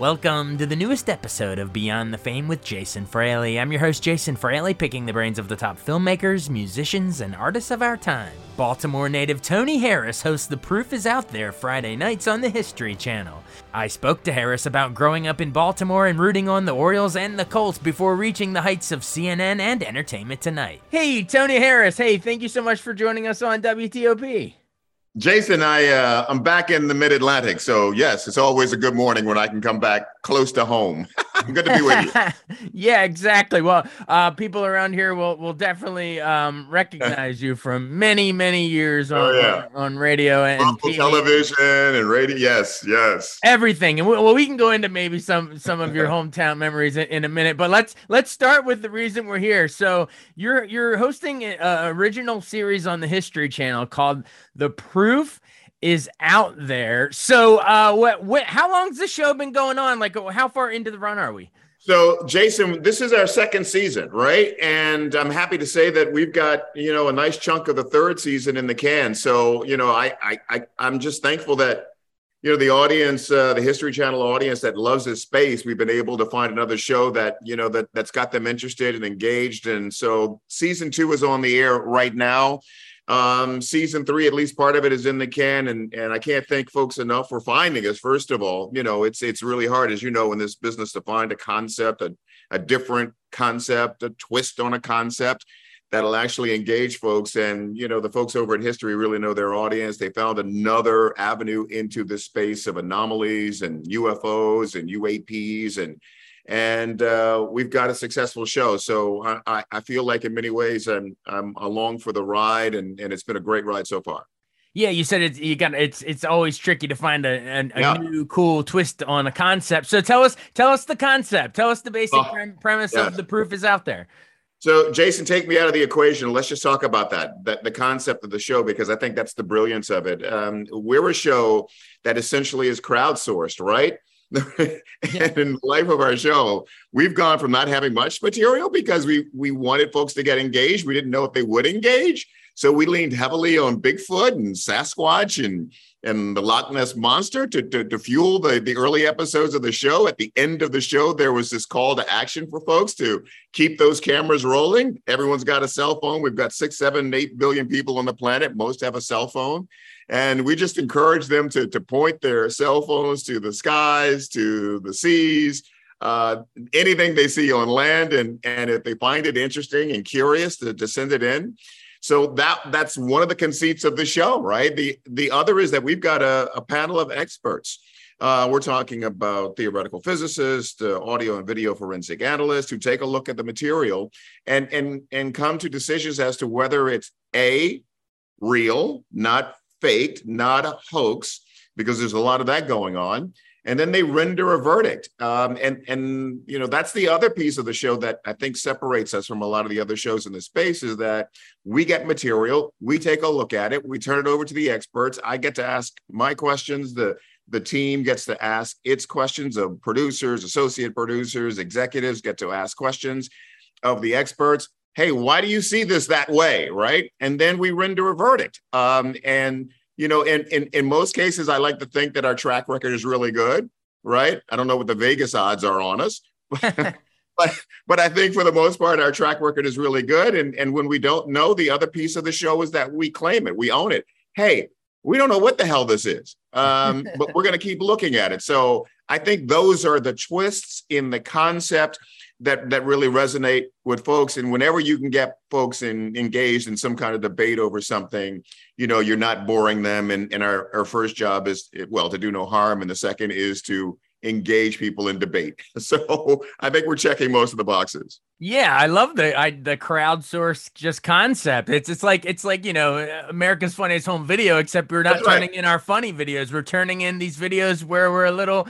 Welcome to the newest episode of Beyond the Fame with Jason Fraley. I'm your host, Jason Fraley, picking the brains of the top filmmakers, musicians, and artists of our time. Baltimore native Tony Harris hosts The Proof is Out There Friday nights on the History Channel. I spoke to Harris about growing up in Baltimore and rooting on the Orioles and the Colts before reaching the heights of CNN and Entertainment Tonight. Hey, Tony Harris. Hey, thank you so much for joining us on WTOP. Jason, I uh, I'm back in the Mid Atlantic, so yes, it's always a good morning when I can come back close to home. good to be with you. yeah, exactly. Well, uh, people around here will will definitely um, recognize you from many many years oh, on, oh, yeah. on, on, radio and television and radio. Yes, yes, everything. And we, well, we can go into maybe some some of your hometown memories in, in, a minute, but let's let's start with the reason we're here. So you're you're hosting an original series on the History Channel called The Proof is out there. So, uh, what, what, how long's the show been going on? Like, how far into the run are we? So, Jason, this is our second season, right? And I'm happy to say that we've got you know a nice chunk of the third season in the can. So, you know, I I, I I'm just thankful that you know the audience, uh, the History Channel audience that loves this space. We've been able to find another show that you know that that's got them interested and engaged. And so, season two is on the air right now. Um, season three, at least part of it is in the can, and and I can't thank folks enough for finding us. First of all, you know, it's it's really hard, as you know, in this business to find a concept, a, a different concept, a twist on a concept that'll actually engage folks. And you know, the folks over at History really know their audience. They found another avenue into the space of anomalies and UFOs and UAPs and and uh, we've got a successful show. So I, I feel like in many ways I'm I'm along for the ride, and and it's been a great ride so far. Yeah, you said it's you got it's it's always tricky to find a, a, a yeah. new cool twist on a concept. So tell us tell us the concept. Tell us the basic oh, premise yes. of the proof is out there. So Jason, take me out of the equation. Let's just talk about that, that the concept of the show, because I think that's the brilliance of it. Um, we're a show that essentially is crowdsourced, right? and in the life of our show, we've gone from not having much material because we we wanted folks to get engaged. We didn't know if they would engage. So we leaned heavily on Bigfoot and Sasquatch and and the Loch Ness monster to, to, to fuel the, the early episodes of the show. At the end of the show, there was this call to action for folks to keep those cameras rolling. Everyone's got a cell phone. We've got six, seven, eight billion people on the planet. Most have a cell phone. And we just encourage them to, to point their cell phones to the skies, to the seas, uh, anything they see on land. And, and if they find it interesting and curious, to, to send it in. So that that's one of the conceits of the show, right? The the other is that we've got a, a panel of experts. Uh, we're talking about theoretical physicists, uh, audio and video forensic analysts who take a look at the material and and and come to decisions as to whether it's a real, not faked, not a hoax, because there's a lot of that going on. And then they render a verdict. Um, and and you know that's the other piece of the show that I think separates us from a lot of the other shows in the space is that we get material, we take a look at it, we turn it over to the experts. I get to ask my questions. The the team gets to ask its questions of producers, associate producers, executives get to ask questions of the experts hey, why do you see this that way? Right. And then we render a verdict. Um, and, you know, in, in, in most cases, I like to think that our track record is really good. Right. I don't know what the Vegas odds are on us. but but I think for the most part, our track record is really good. And and when we don't know, the other piece of the show is that we claim it, we own it. Hey, we don't know what the hell this is, um, but we're going to keep looking at it. So I think those are the twists in the concept that that really resonate with folks. And whenever you can get folks in, engaged in some kind of debate over something, you know, you're not boring them. And, and our, our first job is well to do no harm, and the second is to engage people in debate. So I think we're checking most of the boxes. Yeah, I love the I, the crowdsource just concept. It's it's like it's like you know America's Funniest Home Video, except we're not That's turning right. in our funny videos. We're turning in these videos where we're a little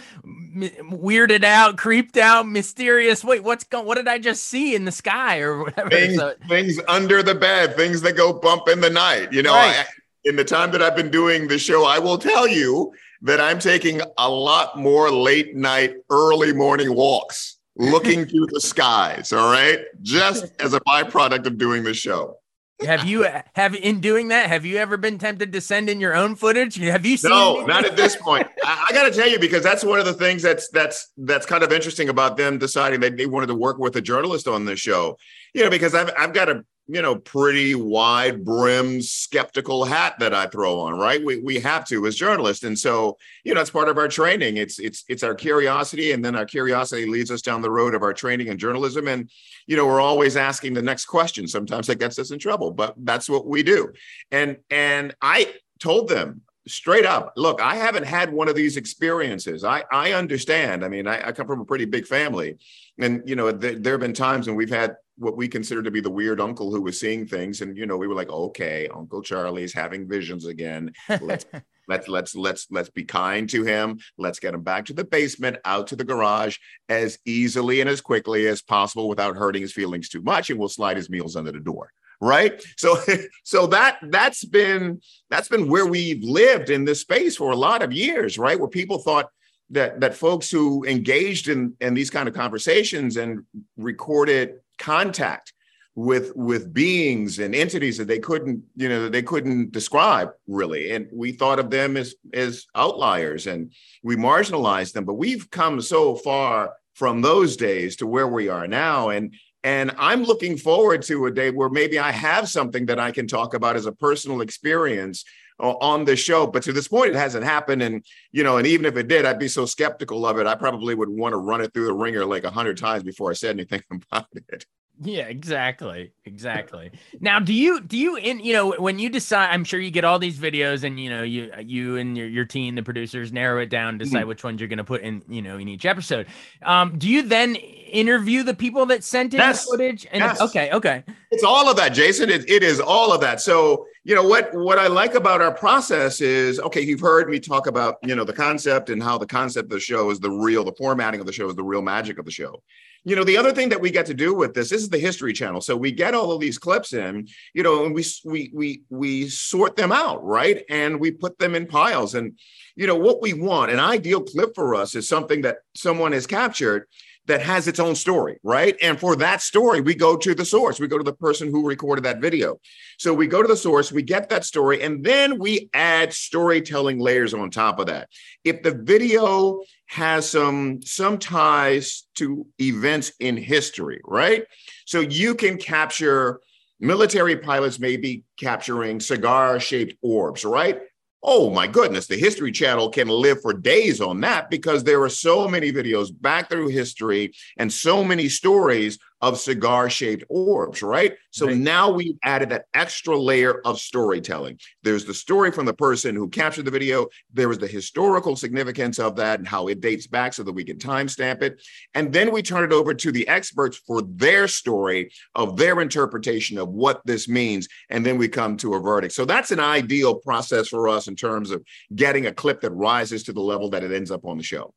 weirded out, creeped out, mysterious. Wait, what's going? What did I just see in the sky or whatever? Things, so, things under the bed, things that go bump in the night. You know, right. I, in the time that I've been doing the show, I will tell you that I'm taking a lot more late night, early morning walks looking through the skies. All right. Just as a byproduct of doing the show. have you have in doing that? Have you ever been tempted to send in your own footage? Have you seen? No, anything? not at this point. I, I got to tell you because that's one of the things that's that's that's kind of interesting about them deciding that they wanted to work with a journalist on this show. You know, because I've I've got a you know, pretty wide brimmed skeptical hat that I throw on, right? We, we have to as journalists. And so, you know, it's part of our training. It's, it's, it's our curiosity. And then our curiosity leads us down the road of our training in journalism. And, you know, we're always asking the next question. Sometimes that gets us in trouble, but that's what we do. And, and I told them, straight up look i haven't had one of these experiences i i understand i mean i, I come from a pretty big family and you know th- there have been times when we've had what we consider to be the weird uncle who was seeing things and you know we were like okay uncle charlie's having visions again. Let's let's let's let's let's be kind to him. Let's get him back to the basement out to the garage as easily and as quickly as possible without hurting his feelings too much and we'll slide his meals under the door. Right? So so that that's been that's been where we've lived in this space for a lot of years right? Where people thought that that folks who engaged in in these kind of conversations and recorded contact with with beings and entities that they couldn't you know they couldn't describe really. And we thought of them as as outliers and we marginalized them. But we've come so far from those days to where we are now. And and i'm looking forward to a day where maybe i have something that i can talk about as a personal experience on the show. But to this point, it hasn't happened. And, you know, and even if it did, I'd be so skeptical of it. I probably would want to run it through the ringer like a hundred times before I said anything about it. Yeah, exactly. Exactly. now, do you do you in you know when you decide I'm sure you get all these videos and you know you you and your, your team the producers narrow it down decide mm-hmm. which ones you're going to put in you know in each episode. Um do you then interview the people that sent in yes. footage and yes. okay, okay. It's all of that, Jason. It, it is all of that. So, you know what what I like about our process is okay, you've heard me talk about, you know, the concept and how the concept of the show is the real the formatting of the show is the real magic of the show. You know the other thing that we get to do with this, this is the history channel. So we get all of these clips in you know and we we we we sort them out right? And we put them in piles. And you know what we want an ideal clip for us is something that someone has captured that has its own story, right? And for that story, we go to the source. We go to the person who recorded that video. So we go to the source, we get that story, and then we add storytelling layers on top of that. If the video has some some ties to events in history, right? So you can capture military pilots maybe capturing cigar-shaped orbs, right? Oh my goodness, the History Channel can live for days on that because there are so many videos back through history and so many stories of cigar shaped orbs, right? So right. now we've added that extra layer of storytelling. There's the story from the person who captured the video, there was the historical significance of that and how it dates back so that we can timestamp it. And then we turn it over to the experts for their story of their interpretation of what this means. And then we come to a verdict. So that's an ideal process for us in terms of getting a clip that rises to the level that it ends up on the show.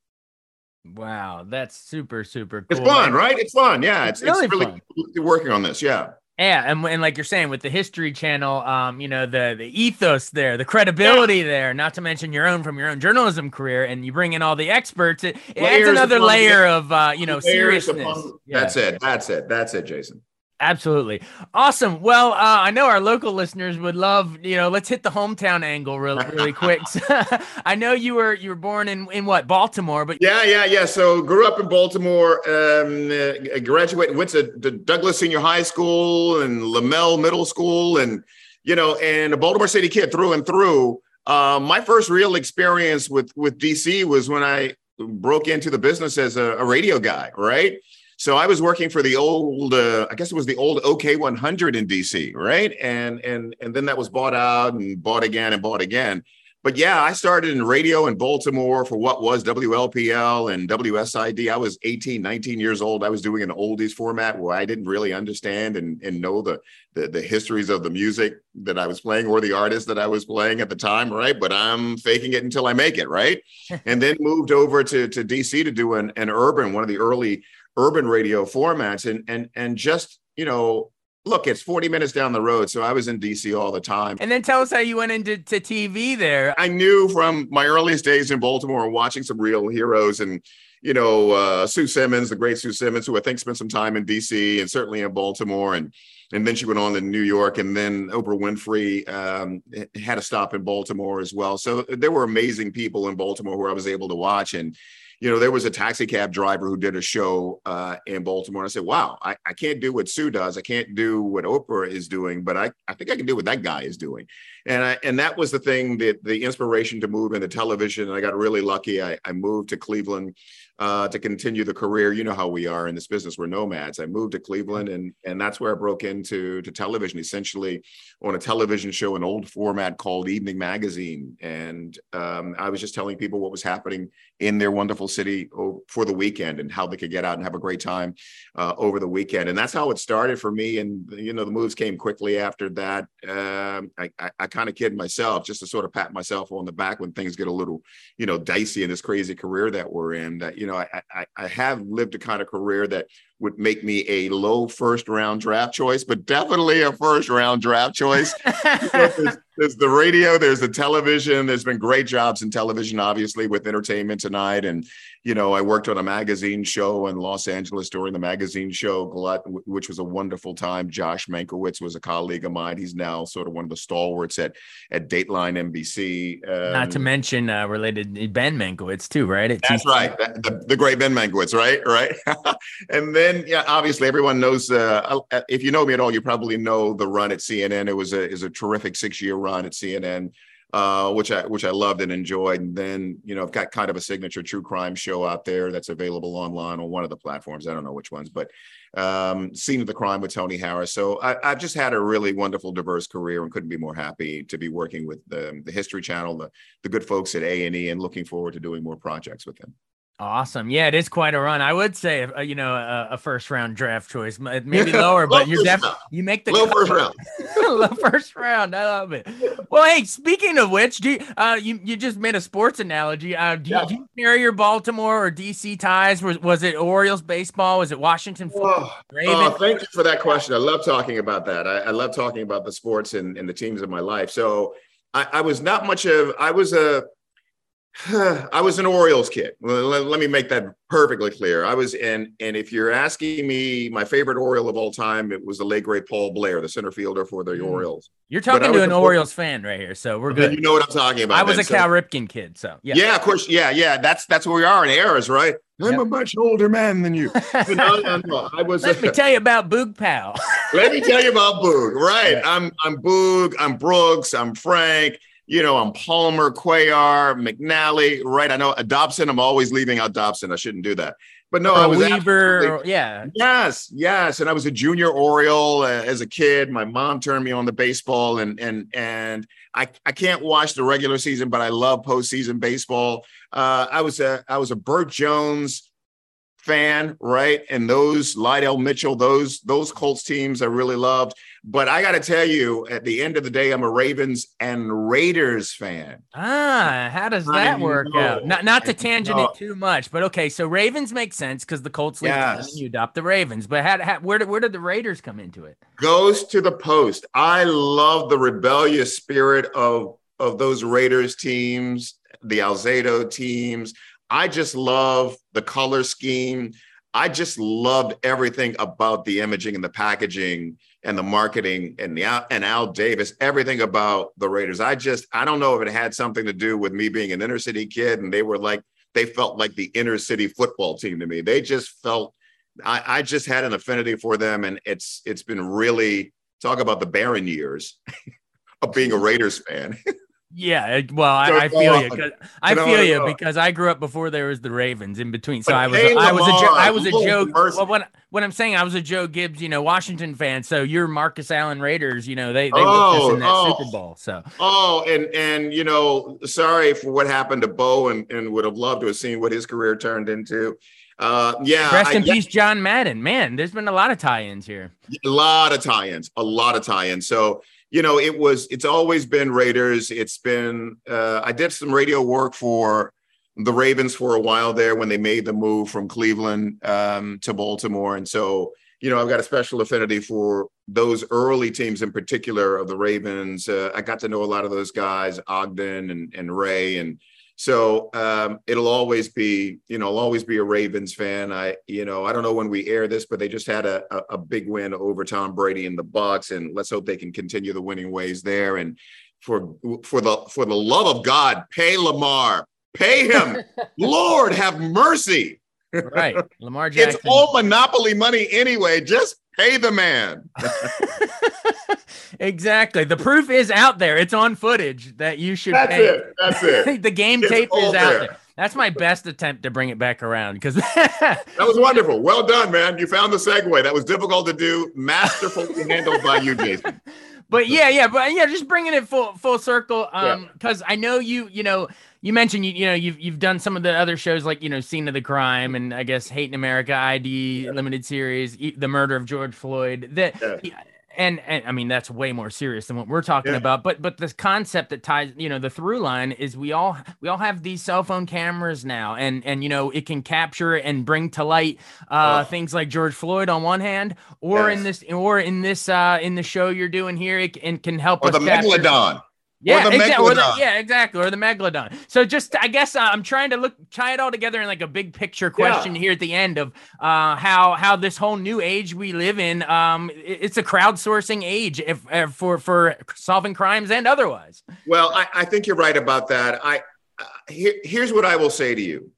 Wow, that's super super cool. It's fun, right? It's fun. Yeah, it's, it's really, it's really cool working on this. Yeah. Yeah, and, and like you're saying with the History Channel, um, you know the the ethos there, the credibility yeah. there, not to mention your own from your own journalism career, and you bring in all the experts. It, it adds another layer of uh, you know seriousness. Yeah. That's it. That's it. That's it, Jason. Absolutely. Awesome. Well, uh, I know our local listeners would love, you know, let's hit the hometown angle really, really quick. I know you were you were born in in what, Baltimore, but Yeah, yeah, yeah. So grew up in Baltimore, um uh, graduated went to, to Douglass Senior High School and Lamel Middle School and you know, and a Baltimore City kid through and through. Uh, my first real experience with with DC was when I broke into the business as a, a radio guy, right? So I was working for the old, uh, I guess it was the old OK100 in DC, right? And and and then that was bought out and bought again and bought again but yeah, I started in radio in Baltimore for what was WLPL and WSID. I was 18, 19 years old. I was doing an oldies format where I didn't really understand and, and know the, the, the histories of the music that I was playing or the artist that I was playing at the time, right? But I'm faking it until I make it, right? and then moved over to, to DC to do an, an urban, one of the early urban radio formats. And and and just, you know, look, it's 40 minutes down the road. So I was in DC all the time. And then tell us how you went into to TV there. I knew from my earliest days in Baltimore watching some real heroes and, you know, uh, Sue Simmons, the great Sue Simmons, who I think spent some time in DC and certainly in Baltimore. And and then she went on to New York, and then Oprah Winfrey um, had a stop in Baltimore as well. So there were amazing people in Baltimore who I was able to watch, and you know, there was a taxi cab driver who did a show uh, in Baltimore. And I said, wow, I, I can't do what Sue does. I can't do what Oprah is doing, but I, I think I can do what that guy is doing. And I, and that was the thing that the inspiration to move into television. And I got really lucky. I, I moved to Cleveland uh, to continue the career. You know how we are in this business. We're nomads. I moved to Cleveland, and and that's where I broke into to television, essentially on a television show, an old format called Evening Magazine. And um, I was just telling people what was happening in their wonderful city for the weekend and how they could get out and have a great time uh, over the weekend. And that's how it started for me. And you know, the moves came quickly after that. Um, I, I, I kind of kid myself just to sort of pat myself on the back when things get a little, you know, dicey in this crazy career that we're in. That you know, I, I, I have lived a kind of career that would make me a low first round draft choice, but definitely a first round draft choice. there's, the radio, there's the television. There's been great jobs in television, obviously, with Entertainment Tonight. And, you know, I worked on a magazine show in Los Angeles during the magazine show Glut, which was a wonderful time. Josh Mankiewicz was a colleague of mine. He's now sort of one of the stalwarts at, at Dateline NBC. Um, Not to mention uh, related Ben Mankiewicz, too, right? That's right. The, the, great Ben Mankiewicz, right? Right. and then then yeah, obviously everyone knows. Uh, uh, if you know me at all, you probably know the run at CNN. It was a is a terrific six year run at CNN, uh, which I which I loved and enjoyed. And then you know I've got kind of a signature true crime show out there that's available online on one of the platforms. I don't know which ones, but um, Scene of the Crime with Tony Harris. So I, have just had a really wonderful, diverse career, and couldn't be more happy to be working with the, the History Channel, the the good folks at A and E, and looking forward to doing more projects with them. Awesome. Yeah, it is quite a run. I would say, uh, you know, a, a, first round draft choice, maybe lower, but you're definitely you make the low first round. low first round. I love it. Well, hey, speaking of which, do you, uh, you you just made a sports analogy? Uh, do, yeah. you, do you carry your Baltimore or DC ties? Was was it Orioles baseball? Was it Washington? Oh, oh, thank you for that question. I love talking about that. I, I love talking about the sports and, and the teams of my life. So I, I was not much of. I was a I was an Orioles kid. Let, let, me make that perfectly clear. I was in, and if you're asking me my favorite Oriole of all time, it was the late great Paul Blair, the center fielder for the mm. Orioles. You're talking to an Orioles fan right here, so we're good. You know what I'm talking about. I was a Cal Ripken kid, so yeah. Yeah, of course. Yeah, yeah. That's that's where we are in eras, right? I'm yep. a much older man than you. no, no, no. I was. Let a, me tell you about Boog Powell. let me tell you about Boog. Right. Yeah. I'm I'm Boog. I'm Brooks. I'm Frank you know, I'm Palmer, Cuellar, McNally, right? I know Dobson. I'm always leaving out Dobson. I shouldn't do that. But no, I was Weaver. Yeah. Yes, yes. And I was a junior Oriole uh, as a kid. My mom turned me on the baseball, and and and I I can't watch the regular season, but I love postseason baseball. Uh, I was a I was a Bert Jones fan, right? And those Lydell Mitchell, those those Colts teams I really loved. But I got to tell you, at the end of the day, I'm a Ravens and Raiders fan. Ah, how does that I work know. out? Not not to tangent it too much, but okay. So Ravens make sense because the Colts leave yes. and you adopt the Ravens. But how, how, where did where did the Raiders come into it? Goes to the post. I love the rebellious spirit of of those Raiders teams, the Alzado teams. I just love the color scheme. I just loved everything about the imaging and the packaging and the marketing and the and Al Davis, everything about the Raiders. I just I don't know if it had something to do with me being an inner city kid and they were like they felt like the inner city football team to me. They just felt I, I just had an affinity for them, and it's it's been really talk about the barren years of being a Raiders fan. Yeah, well, I, I feel you. I feel you because I grew up before there was the Ravens in between. So but I was, I was a, jo- I was a Joe. Well, when when I'm saying I was a Joe Gibbs, you know, Washington fan. So you're Marcus Allen Raiders. You know, they they oh, us in that oh, Super Bowl. So oh, and and you know, sorry for what happened to Bo, and and would have loved to have seen what his career turned into. Uh, yeah. Rest in I, peace, John Madden. Man, there's been a lot of tie-ins here. A lot of tie-ins. A lot of tie-ins. So you know, it was, it's always been Raiders. It's been, uh, I did some radio work for the Ravens for a while there when they made the move from Cleveland um, to Baltimore. And so, you know, I've got a special affinity for those early teams in particular of the Ravens. Uh, I got to know a lot of those guys, Ogden and, and Ray, and so um, it'll always be, you know, I'll always be a Ravens fan. I, you know, I don't know when we air this, but they just had a, a, a big win over Tom Brady and the Bucs, and let's hope they can continue the winning ways there. And for for the for the love of God, pay Lamar, pay him, Lord have mercy. Right, Lamar Jackson. It's all monopoly money anyway. Just pay the man. exactly. The proof is out there. It's on footage that you should That's pay. It. That's it. the game it's tape is out there. there. That's my best attempt to bring it back around because that was wonderful. Well done, man. You found the segue. That was difficult to do. Masterfully handled by you, Jason. But yeah, yeah, but yeah, just bringing it full full circle. Um, because yeah. I know you, you know, you mentioned you you know you've you've done some of the other shows like you know Scene of the Crime and I guess Hate in America ID yeah. limited series, the murder of George Floyd. That yeah and, and I mean that's way more serious than what we're talking yeah. about. But but this concept that ties, you know, the through line is we all we all have these cell phone cameras now, and and you know it can capture and bring to light uh, oh. things like George Floyd on one hand, or yes. in this or in this uh, in the show you're doing here, it, it can help or us the capture, megalodon. Yeah, exactly. The, yeah, exactly. Or the megalodon. So just, I guess uh, I'm trying to look, tie it all together in like a big picture question yeah. here at the end of uh, how how this whole new age we live in. Um, it's a crowdsourcing age if, if for for solving crimes and otherwise. Well, I, I think you're right about that. I uh, here, here's what I will say to you.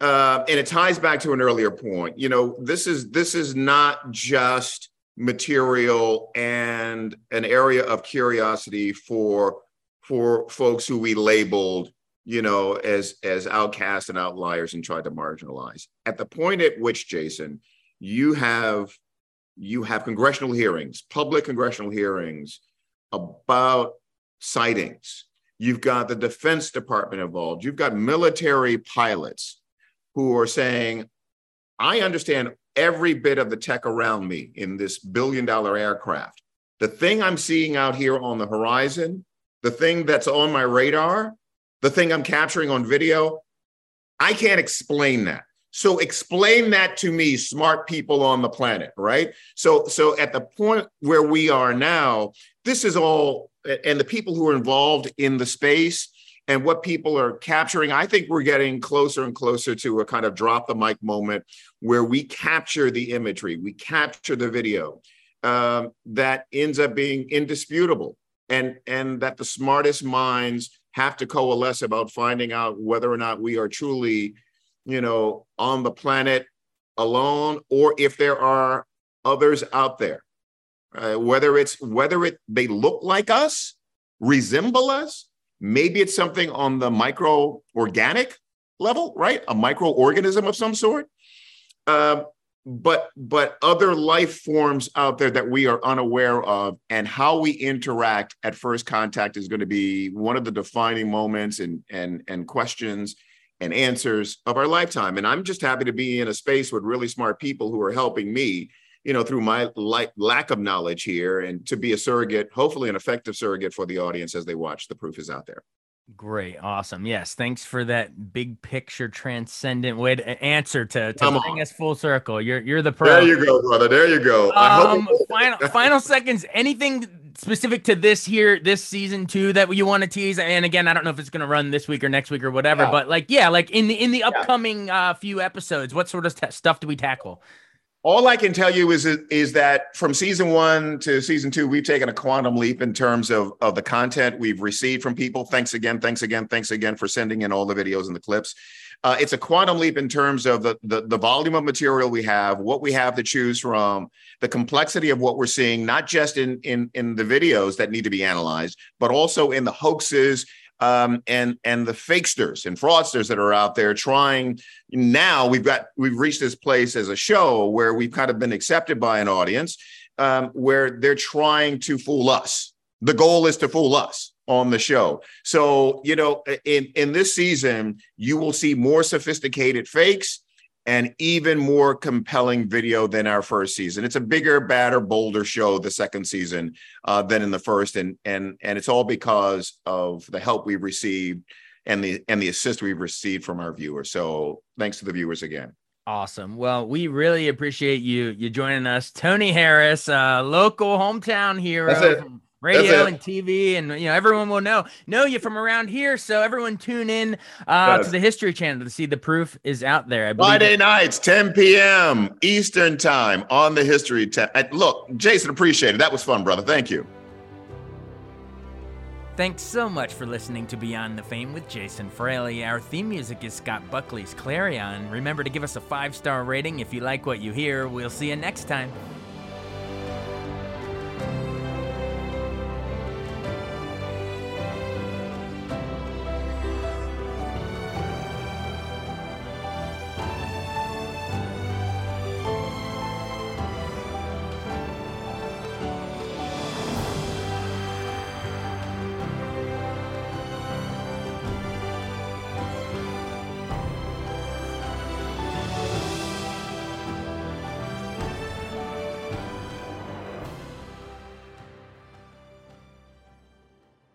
Uh, and it ties back to an earlier point. You know, this is this is not just material and an area of curiosity for for folks who we labeled you know as as outcasts and outliers and tried to marginalize. At the point at which jason you have you have congressional hearings public congressional hearings about sightings. You've got the defense department involved. You've got military pilots who are saying i understand every bit of the tech around me in this billion dollar aircraft. The thing i'm seeing out here on the horizon the thing that's on my radar, the thing I'm capturing on video, I can't explain that. So explain that to me, smart people on the planet, right? So so at the point where we are now, this is all and the people who are involved in the space and what people are capturing, I think we're getting closer and closer to a kind of drop the mic moment where we capture the imagery, we capture the video um, that ends up being indisputable and and that the smartest minds have to coalesce about finding out whether or not we are truly you know on the planet alone or if there are others out there. Uh, whether it's whether it they look like us resemble us maybe it's something on the micro organic level right? A microorganism of some sort. Um, but but other life forms out there that we are unaware of and how we interact at first contact is going to be one of the defining moments and and and questions and answers of our lifetime. And i'm just happy to be in a space with really smart people who are helping me you know through my like lack of knowledge here and to be a surrogate hopefully an effective surrogate for the audience as they watch the proof is out there Great, awesome. Yes, thanks for that big picture, transcendent way to answer to, to bring us full circle. You're you're the pro. There you go, brother. There you go. Um, final final seconds. Anything specific to this here, this season two that you want to tease? And again, I don't know if it's going to run this week or next week or whatever, yeah. but like, yeah, like in the in the upcoming uh, few episodes, what sort of t- stuff do we tackle? All I can tell you is is that from season one to season two, we've taken a quantum leap in terms of of the content we've received from people. Thanks again, thanks again, thanks again for sending in all the videos and the clips. Uh, it's a quantum leap in terms of the, the the volume of material we have, what we have to choose from, the complexity of what we're seeing, not just in in in the videos that need to be analyzed, but also in the hoaxes um, and and the fakesters and fraudsters that are out there trying. Now we've got we've reached this place as a show where we've kind of been accepted by an audience um, where they're trying to fool us. The goal is to fool us on the show. So, you know, in in this season, you will see more sophisticated fakes and even more compelling video than our first season. It's a bigger, badder, bolder show the second season uh, than in the first, and and and it's all because of the help we've received and the and the assist we've received from our viewers. So, thanks to the viewers again. Awesome. Well, we really appreciate you you joining us, Tony Harris, uh, local hometown hero from radio and TV, and you know everyone will know know you from around here. So everyone tune in uh, yes. to the History Channel to see the proof is out there. I Friday nights, 10 p.m. Eastern time on the History. Te- Look, Jason, appreciate it. That was fun, brother. Thank you. Thanks so much for listening to Beyond the Fame with Jason Fraley. Our theme music is Scott Buckley's Clarion. Remember to give us a five star rating if you like what you hear. We'll see you next time.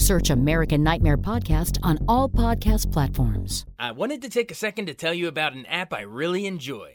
Search American Nightmare Podcast on all podcast platforms. I wanted to take a second to tell you about an app I really enjoy.